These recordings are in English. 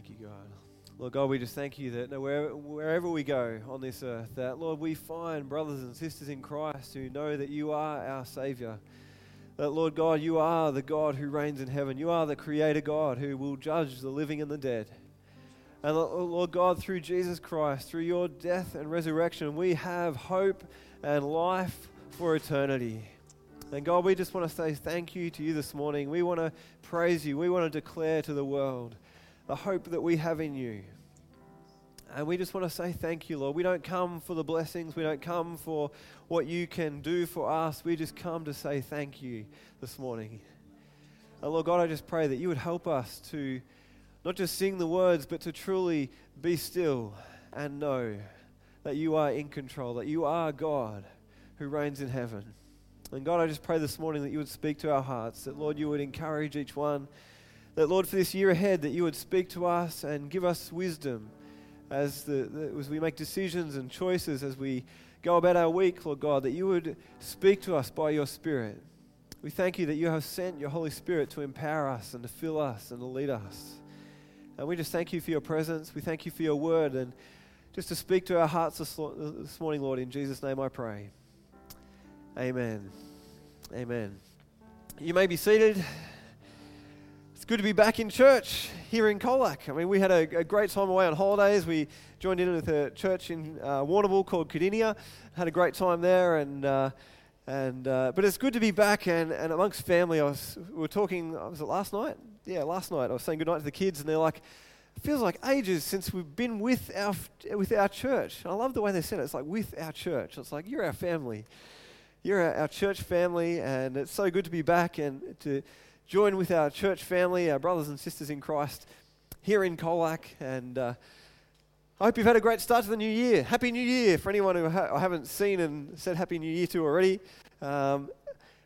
Thank you, God. Lord God, we just thank you that wherever, wherever we go on this earth, that, Lord, we find brothers and sisters in Christ who know that you are our Savior. That, Lord God, you are the God who reigns in heaven. You are the Creator God who will judge the living and the dead. And, Lord God, through Jesus Christ, through your death and resurrection, we have hope and life for eternity. And God, we just want to say thank you to you this morning. We want to praise you. We want to declare to the world the hope that we have in you. And we just want to say thank you, Lord. We don't come for the blessings, we don't come for what you can do for us. We just come to say thank you this morning. And Lord God, I just pray that you would help us to not just sing the words, but to truly be still and know that you are in control, that you are God who reigns in heaven. And God, I just pray this morning that you would speak to our hearts, that Lord, you would encourage each one, that Lord, for this year ahead, that you would speak to us and give us wisdom as, the, the, as we make decisions and choices, as we go about our week, Lord God, that you would speak to us by your Spirit. We thank you that you have sent your Holy Spirit to empower us and to fill us and to lead us. And we just thank you for your presence. We thank you for your word and just to speak to our hearts this, this morning, Lord. In Jesus' name I pray. Amen. Amen. You may be seated. Good to be back in church here in Colac. I mean, we had a, a great time away on holidays. We joined in with a church in uh, Warrnambool called Cardinia. Had a great time there, and uh, and uh, but it's good to be back and, and amongst family. I was we were talking. Was it last night? Yeah, last night. I was saying goodnight to the kids, and they're like, "It feels like ages since we've been with our with our church." And I love the way they said it. It's like with our church. It's like you're our family you're our, our church family, and it's so good to be back and to join with our church family, our brothers and sisters in Christ here in Colac. And uh, I hope you've had a great start to the new year. Happy New Year for anyone who ha- I haven't seen and said Happy New Year to already. Um,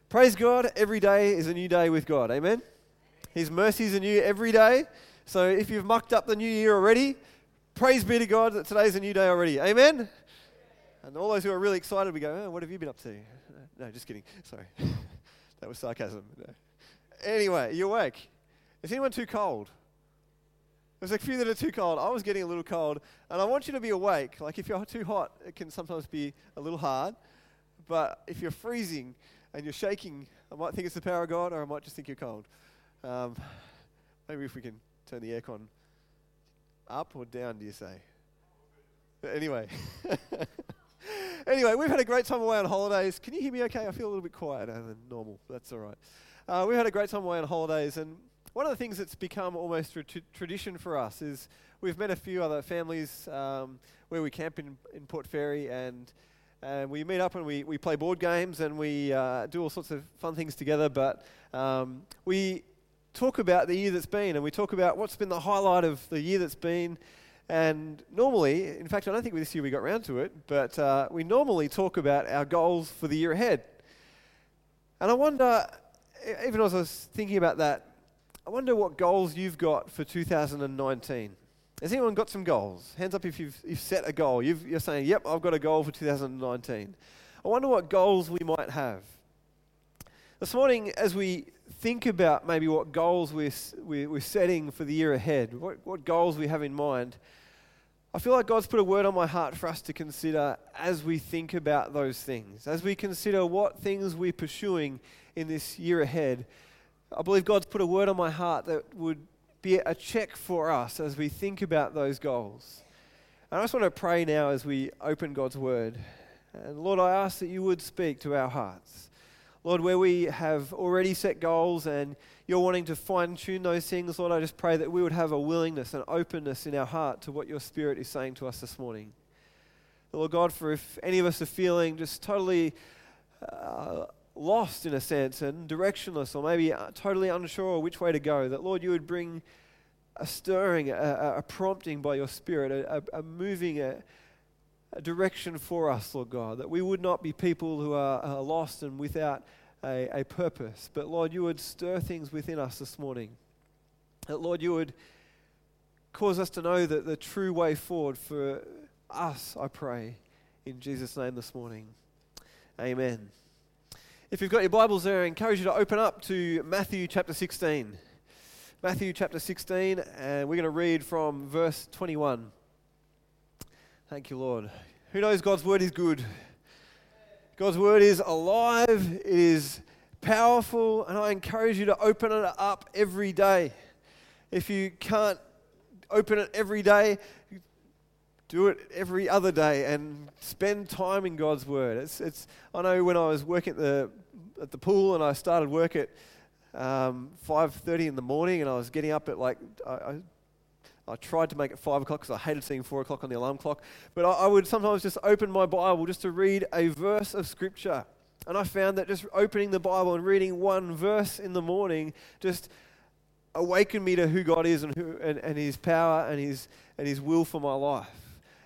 praise God, every day is a new day with God. Amen? His mercies are new every day. So if you've mucked up the new year already, praise be to God that today's a new day already. Amen? And all those who are really excited, we go, oh, what have you been up to? No, just kidding. Sorry. that was sarcasm. No. Anyway, you awake? Is anyone too cold? There's a few that are too cold. I was getting a little cold, and I want you to be awake. Like if you're too hot, it can sometimes be a little hard. But if you're freezing and you're shaking, I might think it's the power of God, or I might just think you're cold. Um, maybe if we can turn the aircon up or down, do you say? But Anyway. anyway, we've had a great time away on holidays. Can you hear me okay? I feel a little bit quieter than normal. That's all right. Uh, we've had a great time away on holidays, and one of the things that's become almost a t- tradition for us is we've met a few other families um, where we camp in, in Port Fairy, and and we meet up and we, we play board games and we uh, do all sorts of fun things together. But um, we talk about the year that's been, and we talk about what's been the highlight of the year that's been. And normally, in fact, I don't think this year we got around to it, but uh, we normally talk about our goals for the year ahead. And I wonder, even as I was thinking about that, I wonder what goals you've got for 2019. Has anyone got some goals? Hands up if you've, you've set a goal. you are saying, yep, I've got a goal for 2019. I wonder what goals we might have. This morning, as we think about maybe what goals we're, we're, setting for the year ahead, what, what goals we have in mind, I feel like God's put a word on my heart for us to consider as we think about those things, as we consider what things we're pursuing in this year ahead. I believe God's put a word on my heart that would be a check for us as we think about those goals. And I just want to pray now as we open God's word. And Lord, I ask that you would speak to our hearts. Lord, where we have already set goals and you're wanting to fine tune those things, Lord, I just pray that we would have a willingness and openness in our heart to what your Spirit is saying to us this morning. Lord God, for if any of us are feeling just totally uh, lost in a sense and directionless or maybe uh, totally unsure which way to go, that Lord, you would bring a stirring, a, a prompting by your Spirit, a, a, a moving, a, direction for us, Lord God, that we would not be people who are, are lost and without a, a purpose. But Lord, you would stir things within us this morning. That, Lord, you would cause us to know that the true way forward for us, I pray, in Jesus' name this morning. Amen. If you've got your Bibles there, I encourage you to open up to Matthew chapter 16. Matthew chapter 16, and we're going to read from verse 21. Thank you, Lord. Who knows God's word is good? God's word is alive, it is powerful, and I encourage you to open it up every day. If you can't open it every day, do it every other day and spend time in God's Word. It's, it's, I know when I was working at the, at the pool and I started work at um, 5.30 in the morning and I was getting up at like, I, I, I tried to make it 5 o'clock because I hated seeing 4 o'clock on the alarm clock. But I, I would sometimes just open my Bible just to read a verse of Scripture. And I found that just opening the Bible and reading one verse in the morning just awakened me to who God is and, who, and, and His power and His, and His will for my life.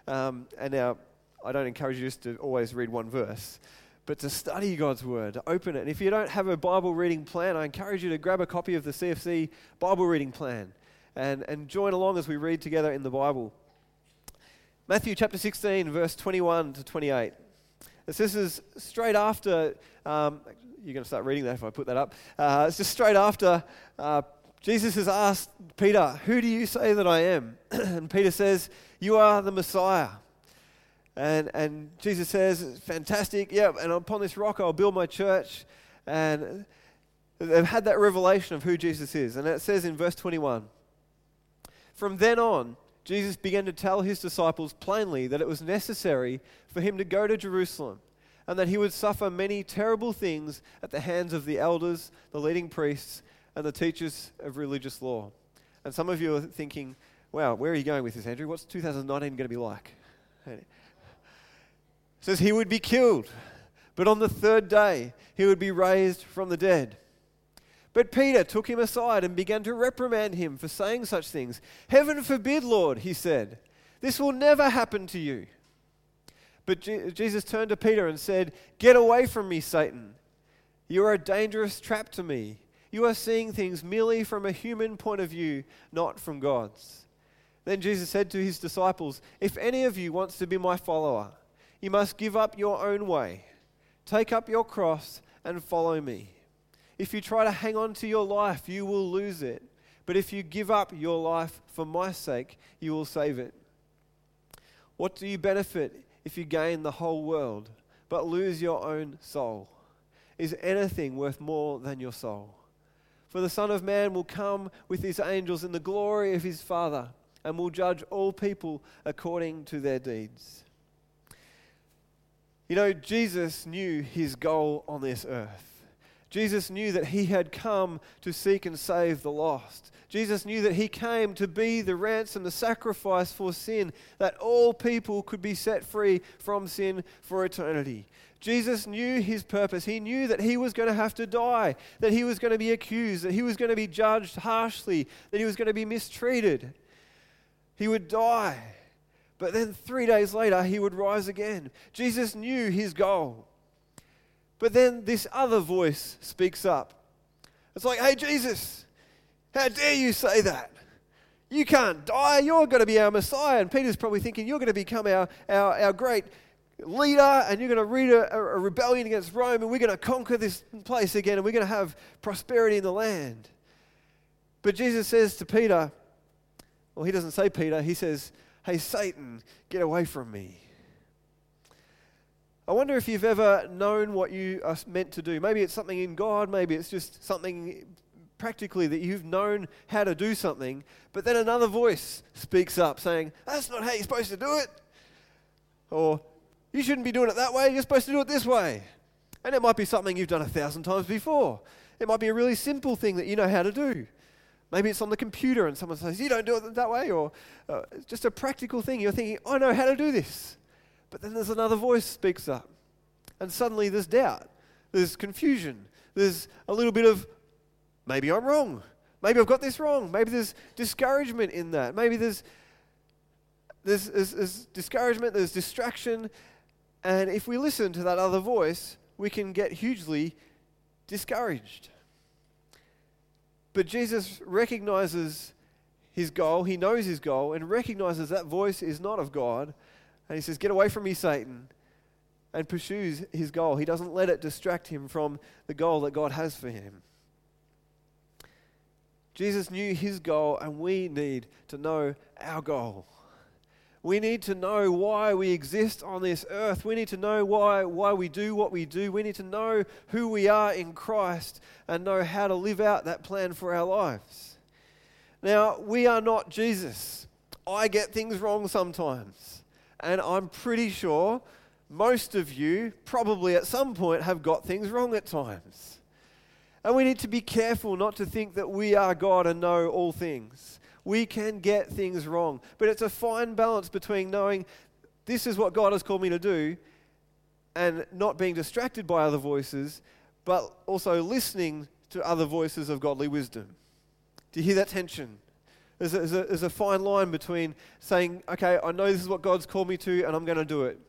Um, and now, I don't encourage you just to always read one verse, but to study God's Word, to open it. And if you don't have a Bible reading plan, I encourage you to grab a copy of the CFC Bible reading plan and, and join along as we read together in the Bible. Matthew chapter 16, verse 21 to 28. This is straight after, um, you're going to start reading that if I put that up. Uh, it's just straight after uh, Jesus has asked Peter, Who do you say that I am? and Peter says, You are the Messiah. And, and Jesus says, Fantastic, yeah, and upon this rock I'll build my church. And they've had that revelation of who Jesus is. And it says in verse 21 From then on, Jesus began to tell his disciples plainly that it was necessary for him to go to Jerusalem and that he would suffer many terrible things at the hands of the elders, the leading priests, and the teachers of religious law. And some of you are thinking, wow, where are you going with this, Andrew? What's 2019 going to be like? It says he would be killed, but on the third day he would be raised from the dead. But Peter took him aside and began to reprimand him for saying such things. Heaven forbid, Lord, he said, this will never happen to you. But Je- Jesus turned to Peter and said, Get away from me, Satan. You are a dangerous trap to me you are seeing things merely from a human point of view, not from God's. Then Jesus said to his disciples, If any of you wants to be my follower, you must give up your own way, take up your cross, and follow me. If you try to hang on to your life, you will lose it. But if you give up your life for my sake, you will save it. What do you benefit if you gain the whole world, but lose your own soul? Is anything worth more than your soul? For the Son of Man will come with his angels in the glory of his Father and will judge all people according to their deeds. You know, Jesus knew his goal on this earth. Jesus knew that he had come to seek and save the lost. Jesus knew that he came to be the ransom, the sacrifice for sin, that all people could be set free from sin for eternity. Jesus knew his purpose. He knew that he was going to have to die, that he was going to be accused, that he was going to be judged harshly, that he was going to be mistreated. He would die. But then three days later, he would rise again. Jesus knew his goal. But then this other voice speaks up. It's like, hey, Jesus, how dare you say that? You can't die. You're going to be our Messiah. And Peter's probably thinking, you're going to become our, our, our great leader and you're going to lead a, a rebellion against Rome and we're going to conquer this place again and we're going to have prosperity in the land. But Jesus says to Peter, well, he doesn't say Peter, he says, Hey, Satan, get away from me. I wonder if you've ever known what you are meant to do. Maybe it's something in God, maybe it's just something practically that you've known how to do something, but then another voice speaks up saying, That's not how you're supposed to do it. Or you shouldn't be doing it that way. You're supposed to do it this way. And it might be something you've done a thousand times before. It might be a really simple thing that you know how to do. Maybe it's on the computer and someone says, You don't do it that way. Or uh, it's just a practical thing. You're thinking, I know how to do this. But then there's another voice speaks up. And suddenly there's doubt, there's confusion, there's a little bit of, maybe I'm wrong. Maybe I've got this wrong. Maybe there's discouragement in that. Maybe there's, there's, there's, there's discouragement, there's distraction, and if we listen to that other voice, we can get hugely discouraged. But Jesus recognizes his goal, he knows his goal, and recognizes that voice is not of God. And he says, Get away from me, Satan, and pursues his goal. He doesn't let it distract him from the goal that God has for him. Jesus knew his goal, and we need to know our goal. We need to know why we exist on this earth. We need to know why, why we do what we do. We need to know who we are in Christ and know how to live out that plan for our lives. Now, we are not Jesus. I get things wrong sometimes. And I'm pretty sure most of you probably at some point have got things wrong at times. And we need to be careful not to think that we are God and know all things we can get things wrong. But it's a fine balance between knowing this is what God has called me to do and not being distracted by other voices, but also listening to other voices of godly wisdom. Do you hear that tension? There's a, there's, a, there's a, fine line between saying, okay, I know this is what God's called me to, and I'm going to do it.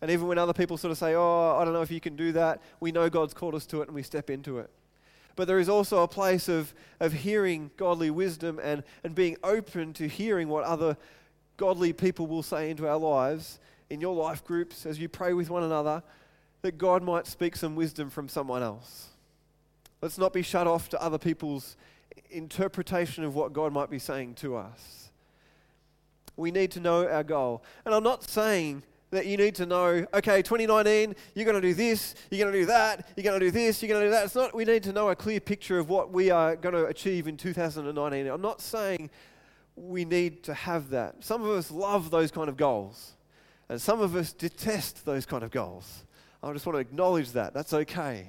And even when other people sort of say, oh, I don't know if you can do that, we know God's called us to it and we step into it but there is also a place of, of hearing godly wisdom and, and being open to hearing what other godly people will say into our lives in your life groups as you pray with one another that God might speak some wisdom from someone else. Let's not be shut off to other people's interpretation of what God might be saying to us. We need to know our goal. And I'm not saying that you need to know, okay, 2019, you're going to do this, you're going to do that, you're going to do this, you're going to do that. It's not, we need to know a clear picture of what we are going to achieve in 2019. I'm not saying we need to have that. Some of us love those kind of goals, and some of us detest those kind of goals. I just want to acknowledge that. That's okay.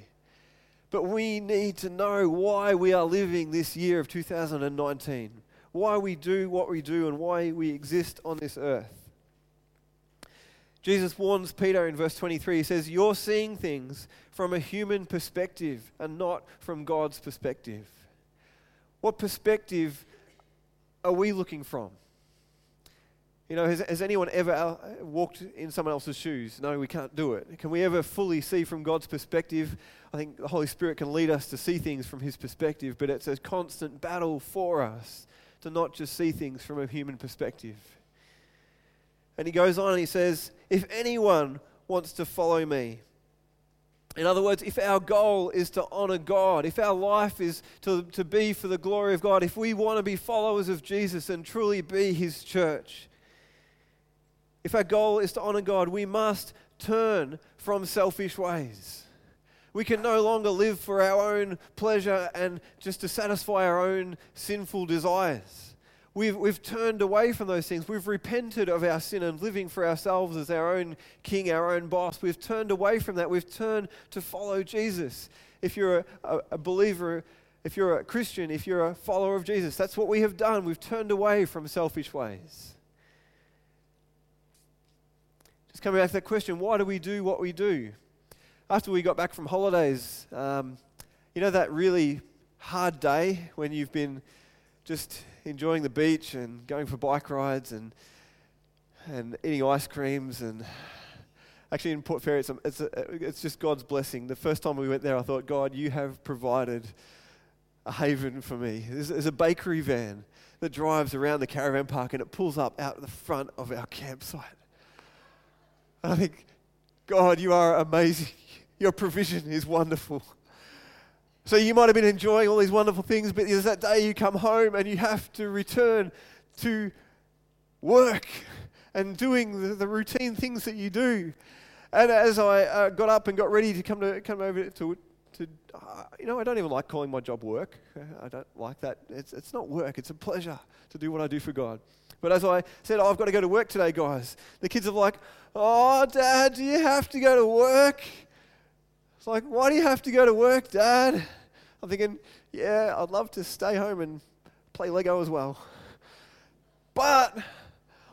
But we need to know why we are living this year of 2019, why we do what we do, and why we exist on this earth. Jesus warns Peter in verse 23. He says, You're seeing things from a human perspective and not from God's perspective. What perspective are we looking from? You know, has, has anyone ever walked in someone else's shoes? No, we can't do it. Can we ever fully see from God's perspective? I think the Holy Spirit can lead us to see things from His perspective, but it's a constant battle for us to not just see things from a human perspective. And he goes on and he says, If anyone wants to follow me, in other words, if our goal is to honor God, if our life is to, to be for the glory of God, if we want to be followers of Jesus and truly be his church, if our goal is to honor God, we must turn from selfish ways. We can no longer live for our own pleasure and just to satisfy our own sinful desires. We've, we've turned away from those things. We've repented of our sin and living for ourselves as our own king, our own boss. We've turned away from that. We've turned to follow Jesus. If you're a, a, believer, if you're a Christian, if you're a follower of Jesus, that's what we have done. We've turned away from selfish ways. Just coming back to that question why do we do what we do? After we got back from holidays, um, you know that really hard day when you've been just enjoying the beach and going for bike rides and and eating ice creams and actually in Port Fairy it's, a, it's, a, it's just God's blessing. The first time we went there, I thought, God, you have provided a haven for me. There's, there's a bakery van that drives around the caravan park and it pulls up out of the front of our campsite. And I think, God, you are amazing. Your provision is wonderful. So you might have been enjoying all these wonderful things, but there's that day you come home and you have to return to work and doing the, the routine things that you do. And as I uh, got up and got ready to come to come over to, to uh, you know, I don't even like calling my job work. I don't like that. It's, it's not work. It's a pleasure to do what I do for God. But as I said, oh, I've got to go to work today, guys. The kids are like, oh, Dad, do you have to go to work? It's like, why do you have to go to work, Dad? I'm thinking, yeah, I'd love to stay home and play Lego as well. But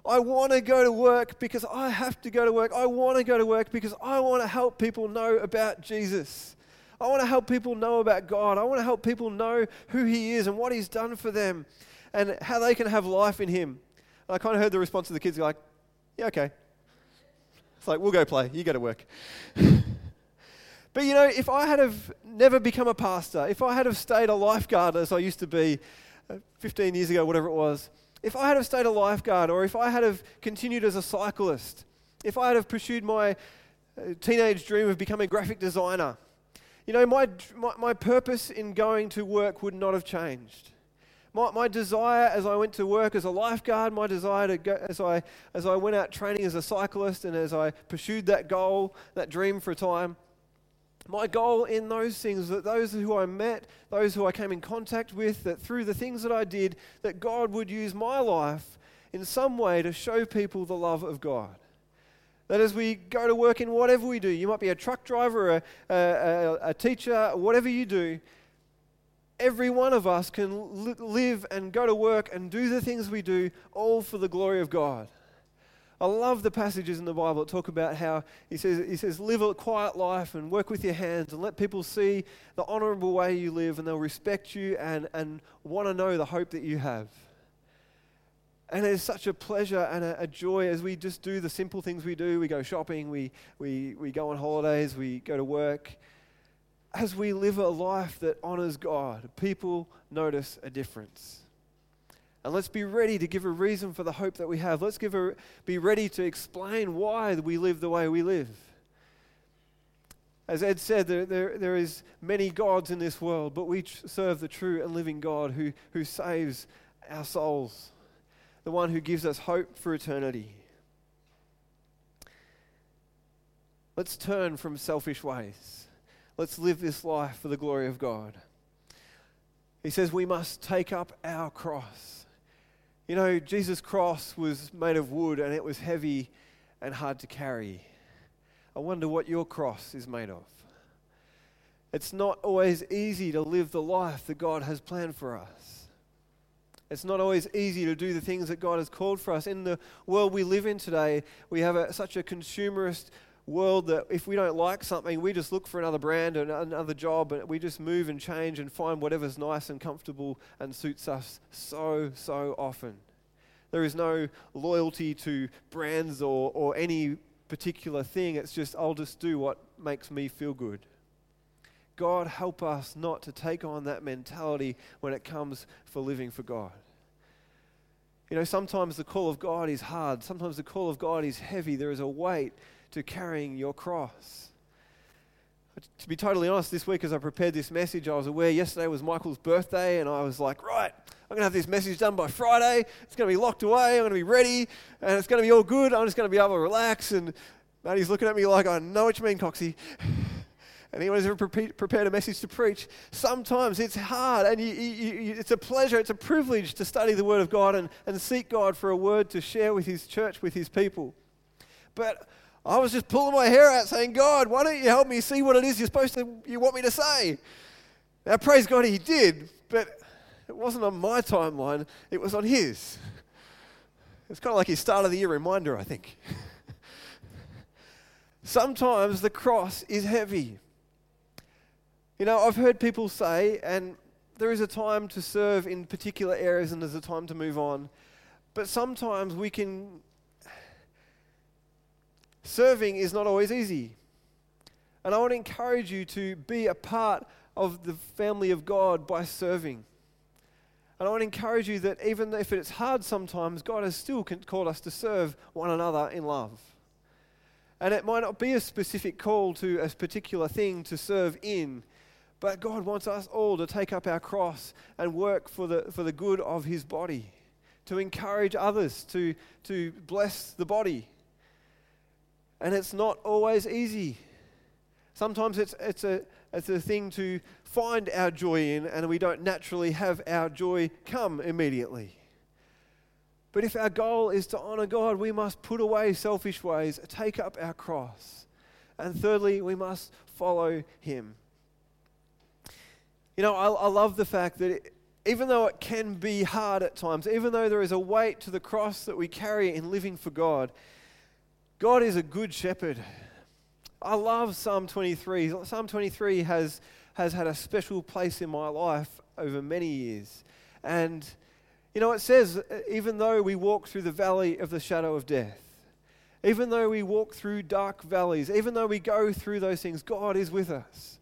I want to go to work because I have to go to work. I want to go to work because I want to help people know about Jesus. I want to help people know about God. I want to help people know who He is and what He's done for them and how they can have life in Him. And I kind of heard the response of the kids like, yeah, okay. It's like, we'll go play. You go to work. But you know, if I had have never become a pastor, if I had have stayed a lifeguard as I used to be uh, 15 years ago, whatever it was, if I had have stayed a lifeguard or if I had have continued as a cyclist, if I had have pursued my uh, teenage dream of becoming a graphic designer, you know, my, my, my purpose in going to work would not have changed. My, my desire as I went to work as a lifeguard, my desire to go, as I, as I went out training as a cyclist, and as I pursued that goal, that dream for a time, my goal in those things that those who I met, those who I came in contact with, that through the things that I did, that God would use my life in some way to show people the love of God. That as we go to work in whatever we do, you might be a truck driver, a, a, a teacher, whatever you do, every one of us can live and go to work and do the things we do all for the glory of God. I love the passages in the Bible that talk about how he says, he says, live a quiet life and work with your hands and let people see the honorable way you live and they'll respect you and, and want to know the hope that you have. And it's such a pleasure and a, a, joy as we just do the simple things we do. We go shopping, we, we, we go on holidays, we go to work. As we live a life that honors God, people notice a difference. And let's be ready to give a reason for the hope that we have. Let's give a, be ready to explain why we live the way we live. As Ed said, there, there, there is many gods in this world, but we serve the true and living God who, who saves our souls, the one who gives us hope for eternity. Let's turn from selfish ways. Let's live this life for the glory of God. He says we must take up our cross. You know, Jesus' cross was made of wood and it was heavy and hard to carry. I wonder what your cross is made of. It's not always easy to live the life that God has planned for us. It's not always easy to do the things that God has called for us. In the world we live in today, we have a, such a consumerist world that if we don't like something, we just look for another brand and another job, and we just move and change and find whatever's nice and comfortable and suits us so, so often. There is no loyalty to brands or, or any particular thing. It's just, I'll just do what makes me feel good. God, help us not to take on that mentality when it comes for living for God. You know, sometimes the call of God is hard. Sometimes the call of God is heavy. There is a weight to carrying your cross. To be totally honest, this week as I prepared this message, I was aware yesterday was Michael's birthday, and I was like, right, I'm going to have this message done by Friday. It's going to be locked away. I'm going to be ready, and it's going to be all good. I'm just going to be able to relax. And Maddie's looking at me like, I know what you mean, Coxie. Anyone who's ever prepared a message to preach, sometimes it's hard and you, you, you, it's a pleasure, it's a privilege to study the Word of God and, and seek God for a word to share with His church, with His people. But I was just pulling my hair out saying, God, why don't you help me see what it is you're supposed to, you want me to say? Now, praise God, he did, but it wasn't on my timeline, it was on his. It's kind of like his start of the year reminder, I think. Sometimes the cross is heavy. You know, I've heard people say, and there is a time to serve in particular areas and there's a time to move on. But sometimes we can Serving is not always easy. And I want to encourage you to be a part of the family of God by serving. And I want to encourage you that even if it's hard sometimes, God has still called us to serve one another in love. And it might not be a specific call to a particular thing to serve in, but God wants us all to take up our cross and work for the, for the good of His body, to encourage others, to, to bless the body. And it's not always easy. Sometimes it's, it's, a, it's a thing to find our joy in, and we don't naturally have our joy come immediately. But if our goal is to honor God, we must put away selfish ways, take up our cross. And thirdly, we must follow Him. You know, I, I love the fact that it, even though it can be hard at times, even though there is a weight to the cross that we carry in living for God, God is a good shepherd. I love Psalm 23. Psalm 23 has, has had a special place in my life over many years. And, you know, it says, even though we walk through the valley of the shadow of death, even though we walk through dark valleys, even though we go through those things, God is with us.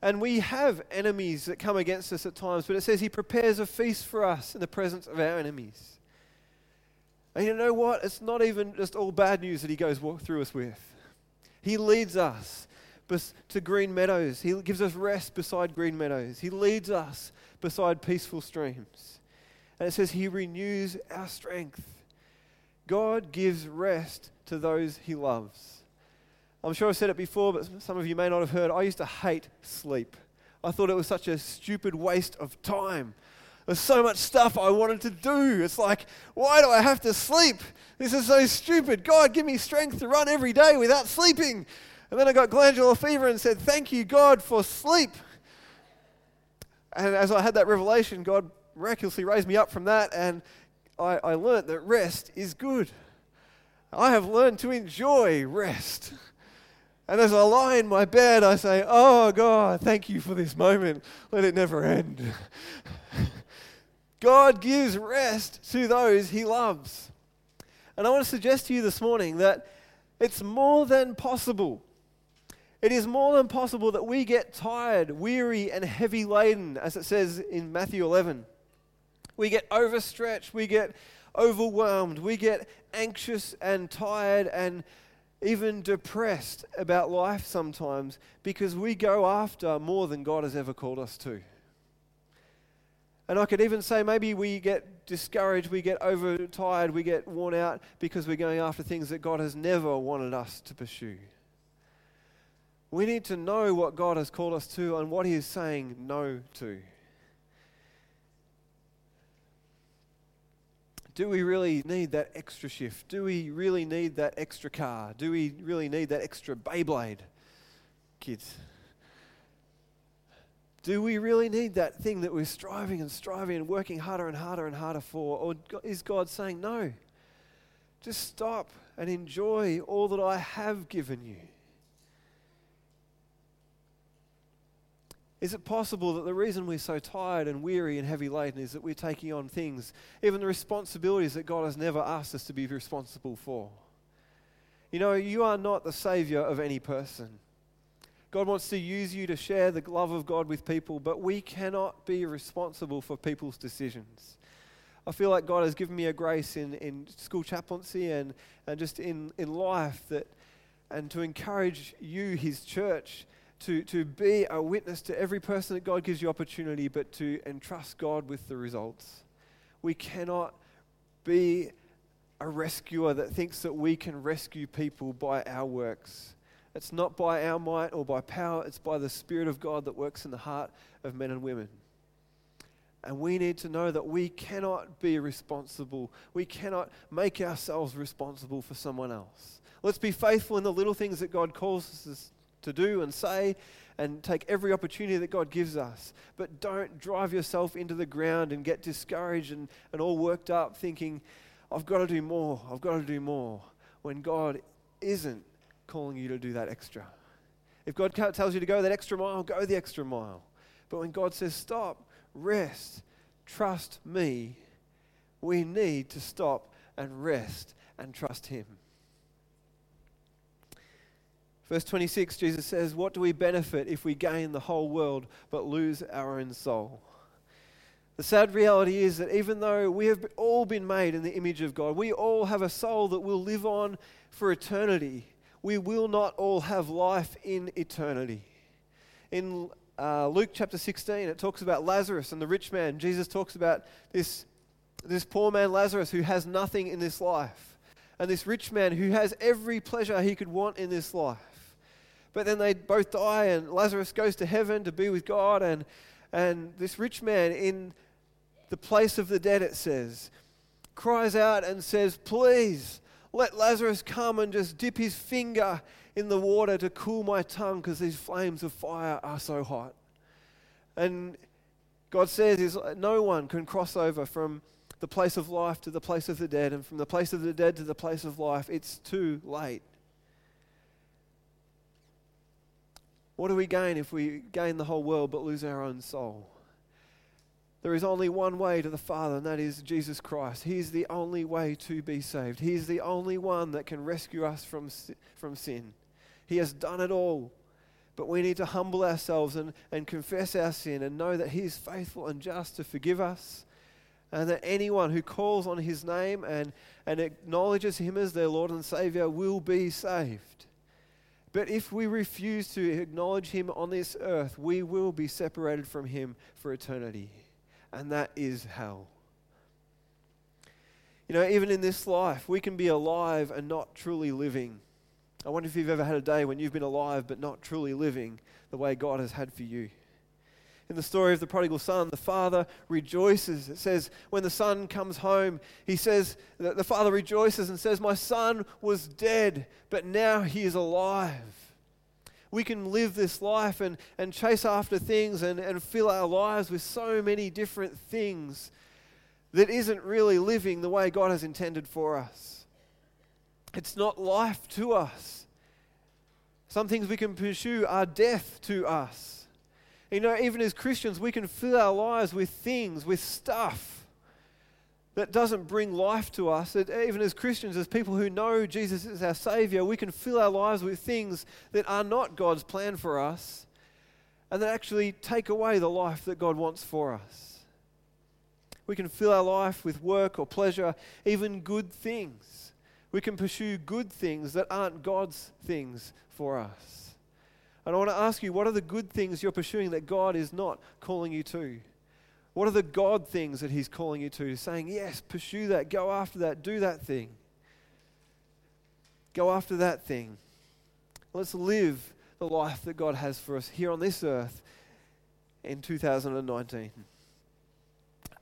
And we have enemies that come against us at times, but it says He prepares a feast for us in the presence of our enemies. And you know what? It's not even just all bad news that He goes through us with. He leads us to green meadows. He gives us rest beside green meadows. He leads us beside peaceful streams. And it says, He renews our strength. God gives rest to those He loves. I'm sure I've said it before, but some of you may not have heard. I used to hate sleep. I thought it was such a stupid waste of time. There's so much stuff I wanted to do. It's like, why do I have to sleep? This is so stupid. God, give me strength to run every day without sleeping. And then I got glandular fever and said, Thank you, God, for sleep. And as I had that revelation, God miraculously raised me up from that, and I, I learned that rest is good. I have learned to enjoy rest. And as I lie in my bed, I say, Oh God, thank you for this moment. Let it never end. God gives rest to those he loves. And I want to suggest to you this morning that it's more than possible. It is more than possible that we get tired, weary, and heavy laden, as it says in Matthew 11. We get overstretched, we get overwhelmed, we get anxious and tired and even depressed about life sometimes because we go after more than God has ever called us to. And I could even say maybe we get discouraged, we get overtired, we get worn out because we're going after things that God has never wanted us to pursue. We need to know what God has called us to and what He is saying no to. Do we really need that extra shift? Do we really need that extra car? Do we really need that extra Beyblade? Kids. Do we really need that thing that we're striving and striving and working harder and harder and harder for? Or is God saying, no, just stop and enjoy all that I have given you? Is it possible that the reason we're so tired and weary and heavy laden is that we're taking on things, even the responsibilities that God has never asked us to be responsible for? You know, you are not the Savior of any person. God wants to use you to share the love of God with people, but we cannot be responsible for people's decisions. I feel like God has given me a grace in, in school chaplaincy and, and just in, in life that, and to encourage you, His church, to, to be a witness to every person that God gives you opportunity, but to entrust God with the results. We cannot be a rescuer that thinks that we can rescue people by our works. It's not by our might or by power, it's by the Spirit of God that works in the heart of men and women. And we need to know that we cannot be responsible. We cannot make ourselves responsible for someone else. Let's be faithful in the little things that God calls us to do and say and take every opportunity that God gives us. But don't drive yourself into the ground and get discouraged and, and all worked up thinking, I've got to do more, I've got to do more, when God isn't calling you to do that extra. If God tells you to go that extra mile, go the extra mile. But when God says, stop, rest, trust me, we need to stop and rest and trust Him. Verse 26, Jesus says, What do we benefit if we gain the whole world but lose our own soul? The sad reality is that even though we have all been made in the image of God, we all have a soul that will live on for eternity. We will not all have life in eternity. In uh, Luke chapter 16, it talks about Lazarus and the rich man. Jesus talks about this, this poor man, Lazarus, who has nothing in this life, and this rich man who has every pleasure he could want in this life. But then they both die, and Lazarus goes to heaven to be with God. And, and this rich man, in the place of the dead, it says, cries out and says, Please let Lazarus come and just dip his finger in the water to cool my tongue because these flames of fire are so hot. And God says is no one can cross over from the place of life to the place of the dead and from the place of the dead to the place of life. It's too late. What do we gain if we gain the whole world but lose our own soul? There is only one way to the Father, and that is Jesus Christ. He is the only way to be saved. He is the only one that can rescue us from, from sin. He has done it all. But we need to humble ourselves and, and confess our sin and know that He is faithful and just to forgive us. And that anyone who calls on His name and, and acknowledges Him as their Lord and Savior will be saved. But if we refuse to acknowledge him on this earth, we will be separated from him for eternity. And that is hell. You know, even in this life, we can be alive and not truly living. I wonder if you've ever had a day when you've been alive but not truly living the way God has had for you. In the story of the prodigal son, the father rejoices. It says, when the son comes home, he says, the father rejoices and says, My son was dead, but now he is alive. We can live this life and, and chase after things and, and fill our lives with so many different things that isn't really living the way God has intended for us. It's not life to us. Some things we can pursue are death to us. You know, even as Christians, we can fill our lives with things, with stuff that doesn't bring life to us. That even as Christians, as people who know Jesus is our Savior, we can fill our lives with things that are not God's plan for us and that actually take away the life that God wants for us. We can fill our life with work or pleasure, even good things. We can pursue good things that aren't God's things for us. And I want to ask you, what are the good things you're pursuing that God is not calling you to? What are the God things that He's calling you to? He's Saying, yes, pursue that, go after that, do that thing. Go after that thing. Let's live the life that God has for us here on this earth in 2019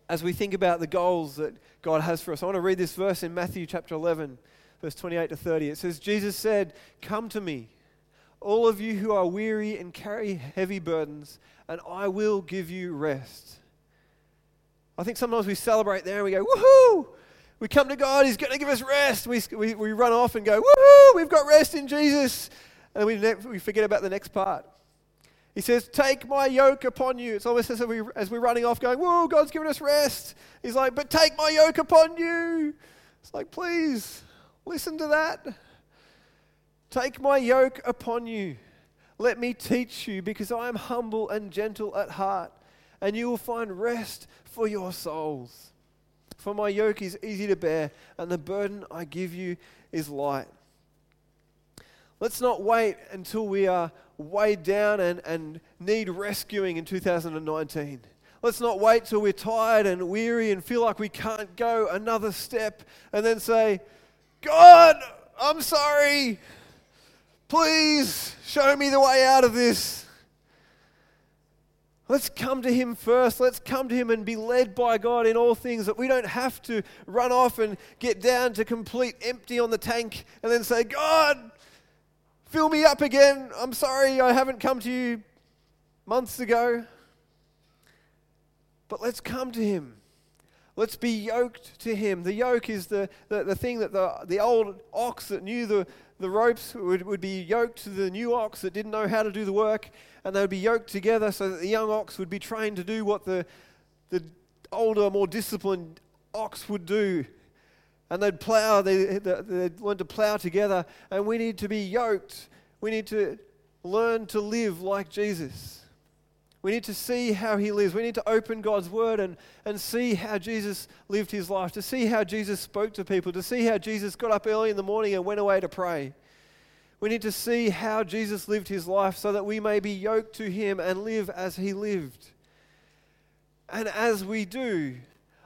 as we think about the goals that God has for us. I want to read this verse in Matthew chapter 11, verse 28 to 30. It says, Jesus said, Come to me, all of you who are weary and carry heavy burdens, and I will give you rest. I think sometimes we celebrate there and we go, Woohoo! We come to God, He's going to give us rest. We, we, we run off and go, Woohoo! We've got rest in Jesus. And we, we forget about the next part. He says, Take my yoke upon you. It's almost as, we, as we're running off going, Whoa, God's given us rest. He's like, But take my yoke upon you. It's like, Please, listen to that. Take my yoke upon you. Let me teach you, because I am humble and gentle at heart, and you will find rest for your souls. For my yoke is easy to bear, and the burden I give you is light. Let's not wait until we are weighed down and, and need rescuing in 2019. Let's not wait till we're tired and weary and feel like we can't go another step and then say, God, I'm sorry. Please show me the way out of this. Let's come to Him first. Let's come to Him and be led by God in all things that we don't have to run off and get down to complete empty on the tank and then say, God, Fill me up again. I'm sorry I haven't come to you months ago. But let's come to him. Let's be yoked to him. The yoke is the, the, the thing that the, the old ox that knew the, the ropes would, would be yoked to the new ox that didn't know how to do the work, and they would be yoked together so that the young ox would be trained to do what the, the older, more disciplined ox would do and they'd plow, they, they'd learn to plow together. And we need to be yoked. We need to learn to live like Jesus. We need to see how he lives. We need to open God's word and, and see how Jesus lived his life, to see how Jesus spoke to people, to see how Jesus got up early in the morning and went away to pray. We need to see how Jesus lived his life so that we may be yoked to him and live as he lived. And as we do,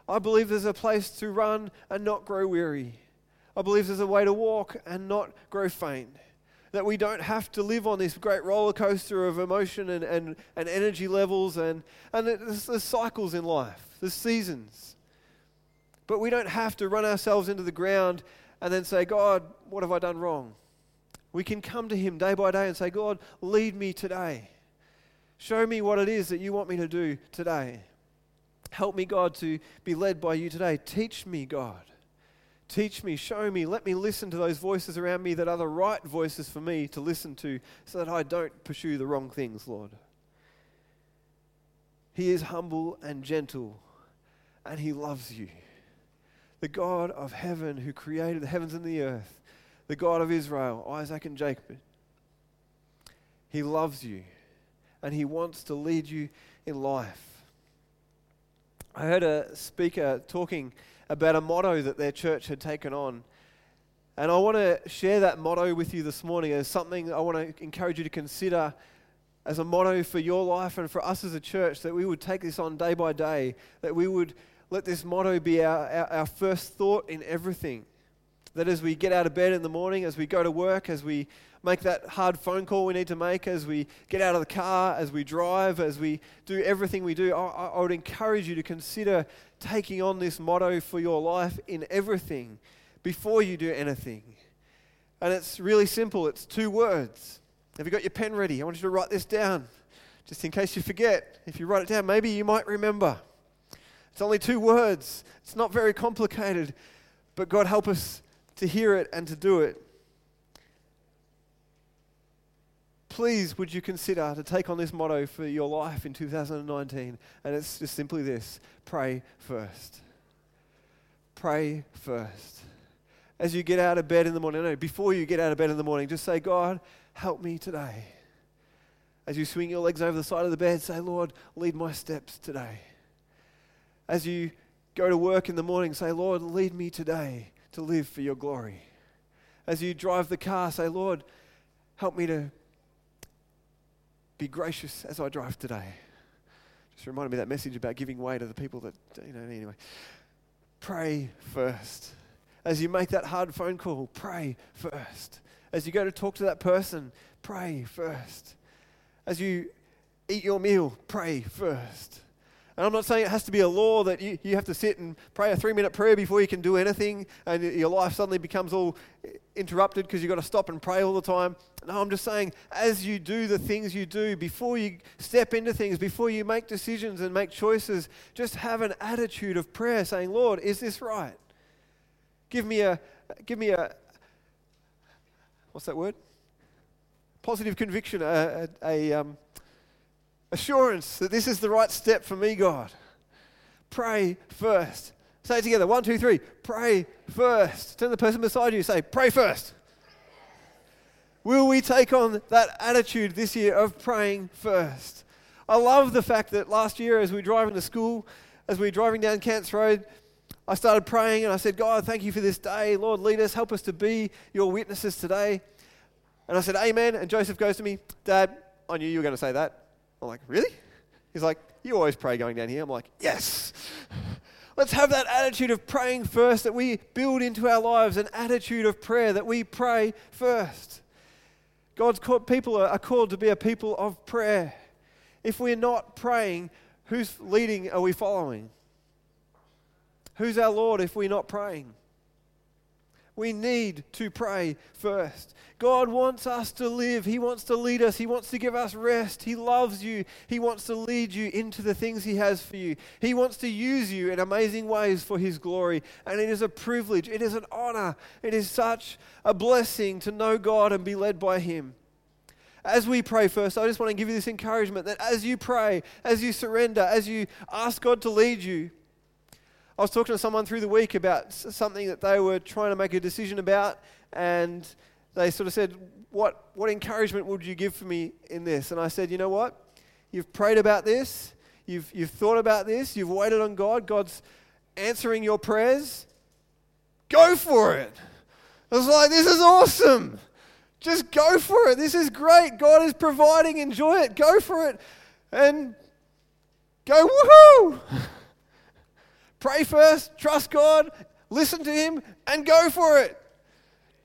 I believe there's a place to run and not grow weary. I believe there's a way to walk and not grow faint. That we don't have to live on this great roller coaster of emotion and, and, and energy levels, and, and there's, there's cycles in life, there's seasons. But we don't have to run ourselves into the ground and then say, God, what have I done wrong? We can come to Him day by day and say, God, lead me today. Show me what it is that you want me to do today. Help me, God, to be led by you today. Teach me, God. Teach me, show me, let me listen to those voices around me that are the right voices for me to listen to so that I don't pursue the wrong things, Lord. He is humble and gentle, and He loves you. The God of heaven who created the heavens and the earth, the God of Israel, Isaac and Jacob, He loves you, and He wants to lead you in life. I heard a speaker talking about a motto that their church had taken on. And I want to share that motto with you this morning as something I want to encourage you to consider as a motto for your life and for us as a church that we would take this on day by day, that we would let this motto be our, our, our, first thought in everything. That as we get out of bed in the morning, as we go to work, as we make that hard phone call we need to make, as we get out of the car, as we drive, as we do everything we do, I, I would encourage you to consider taking on this motto for your life in everything before you do anything. And it's really simple it's two words. Have you got your pen ready? I want you to write this down just in case you forget. If you write it down, maybe you might remember. It's only two words, it's not very complicated, but God help us to hear it and to do it. Please, would you consider to take on this motto for your life in 2019? And it's just simply this pray first. Pray first. As you get out of bed in the morning, no, before you get out of bed in the morning, just say, God, help me today. As you swing your legs over the side of the bed, say, Lord, lead my steps today. As you go to work in the morning, say, Lord, lead me today to live for your glory. As you drive the car, say, Lord, help me to be gracious as I drive today. Just reminded me that message about giving way to the people that, you know, anyway. Pray first. As you make that hard phone call, pray first. As you go to talk to that person, pray first. As you eat your meal, pray first. And I'm not saying it has to be a law that you, you have to sit and pray a three minute prayer before you can do anything and your life suddenly becomes all interrupted because you've got to stop and pray all the time. No, I'm just saying, as you do the things you do, before you step into things, before you make decisions and make choices, just have an attitude of prayer saying, Lord, is this right? Give me a, give me a, what's that word? Positive conviction, a, a, a um, assurance that this is the right step for me, God. Pray first. Say it together. One, two, three. Pray first. Turn the person beside you. Say, pray first. Will we take on that attitude this year of praying first? I love the fact that last year, as we were driving to school, as we were driving down Kents Road, I started praying and I said, God, thank you for this day. Lord, lead us. Help us to be your witnesses today. And I said, Amen. And Joseph goes to me, Dad, I knew you were going to say that. I'm like, Really? He's like, You always pray going down here. I'm like, Yes. Let's have that attitude of praying first, that we build into our lives an attitude of prayer, that we pray first. God's called, people are, called to be a people of prayer. If we're not praying, whose leading are we following? Who's our Lord if we're not praying? We need to pray first. God wants us to live. He wants to lead us. He wants to give us rest. He loves you. He wants to lead you into the things He has for you. He wants to use you in amazing ways for His glory. And it is a privilege. It is an honor. It is such a blessing to know God and be led by Him. As we pray first, I just want to give you this encouragement that as you pray, as you surrender, as you ask God to lead you, I was talking to someone through the week about something that they were trying to make a decision about, and they sort of said, what, what encouragement would you give for me in this? And I said, You know what? You've prayed about this, you've, you've thought about this, you've waited on God, God's answering your prayers. Go for it. I was like, This is awesome. Just go for it. This is great. God is providing. Enjoy it. Go for it. And go, woohoo! Pray first, trust God, listen to Him, and go for it.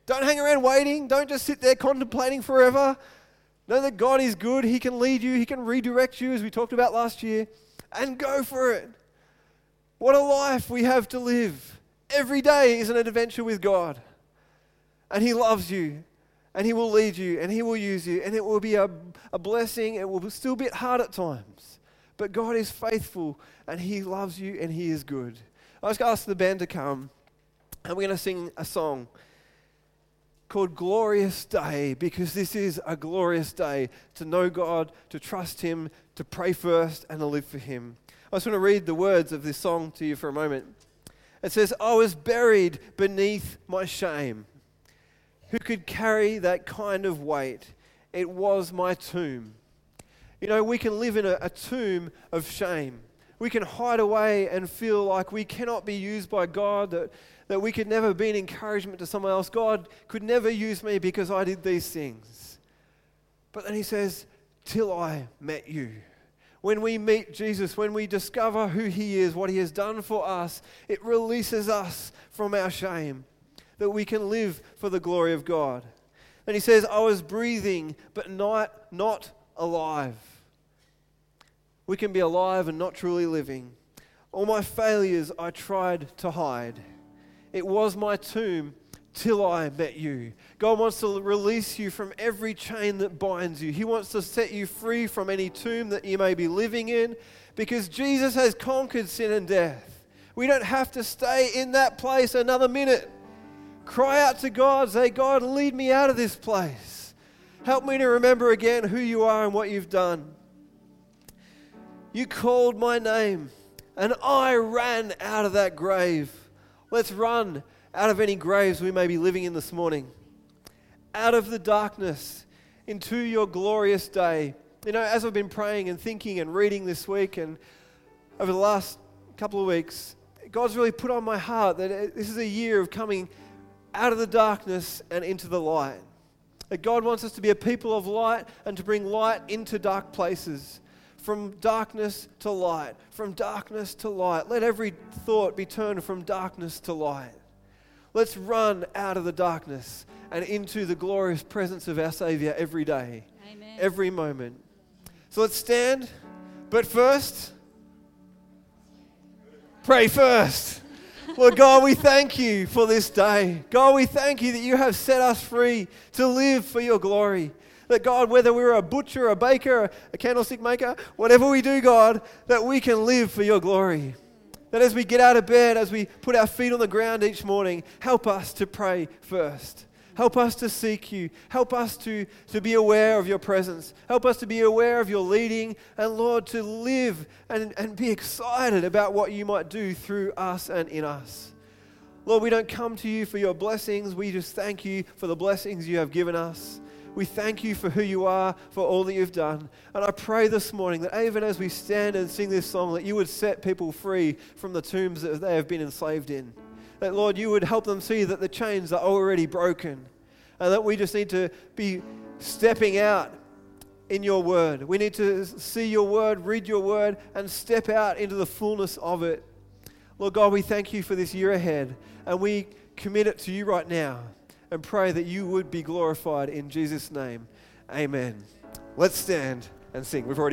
Don't hang around waiting. Don't just sit there contemplating forever. Know that God is good. He can lead you, He can redirect you, as we talked about last year, and go for it. What a life we have to live. Every day is an adventure with God. And He loves you, and He will lead you, and He will use you, and it will be a, a blessing. It will still be hard at times. But God is faithful and He loves you and He is good. I was going to ask the band to come and we're going to sing a song called Glorious Day because this is a glorious day to know God, to trust Him, to pray first, and to live for Him. I just want to read the words of this song to you for a moment. It says, I was buried beneath my shame. Who could carry that kind of weight? It was my tomb. You know, we can live in a, a tomb of shame. We can hide away and feel like we cannot be used by God, that, that we could never be an encouragement to someone else. God could never use me because I did these things. But then he says, Till I met you. When we meet Jesus, when we discover who he is, what he has done for us, it releases us from our shame, that we can live for the glory of God. And he says, I was breathing, but not, not alive. We can be alive and not truly living. All my failures I tried to hide. It was my tomb till I met you. God wants to release you from every chain that binds you. He wants to set you free from any tomb that you may be living in because Jesus has conquered sin and death. We don't have to stay in that place another minute. Cry out to God, say, God, lead me out of this place. Help me to remember again who you are and what you've done. You called my name, and I ran out of that grave. Let's run out of any graves we may be living in this morning, out of the darkness into your glorious day. You know, as I've been praying and thinking and reading this week and over the last couple of weeks, God's really put on my heart that this is a year of coming out of the darkness and into the light. That God wants us to be a people of light and to bring light into dark places from darkness to light, from darkness to light. Let every thought be turned from darkness to light. Let's run out of the darkness and into the glorious presence of our Savior every day, Amen. every moment. So let's stand. But first, pray first. Lord God, we thank you for this day. God, we thank you that you have set us free to live for your glory. That God, whether we're a butcher, a baker, a candlestick maker, whatever we do, God, that we can live for your glory. That as we get out of bed, as we put our feet on the ground each morning, help us to pray first. Help us to seek you. Help us to, to be aware of your presence. Help us to be aware of your leading. And Lord, to live and, and be excited about what you might do through us and in us. Lord, we don't come to you for your blessings. We just thank you for the blessings you have given us. We thank you for who you are, for all that you've done. And I pray this morning that even as we stand and sing this song, that you would set people free from the tombs that they have been enslaved in. That, Lord, you would help them see that the chains are already broken. And that we just need to be stepping out in your word. We need to see your word, read your word, and step out into the fullness of it. Lord God, we thank you for this year ahead. And we commit it to you right now and pray that you would be glorified in Jesus' name. Amen. Let's stand and sing. We've already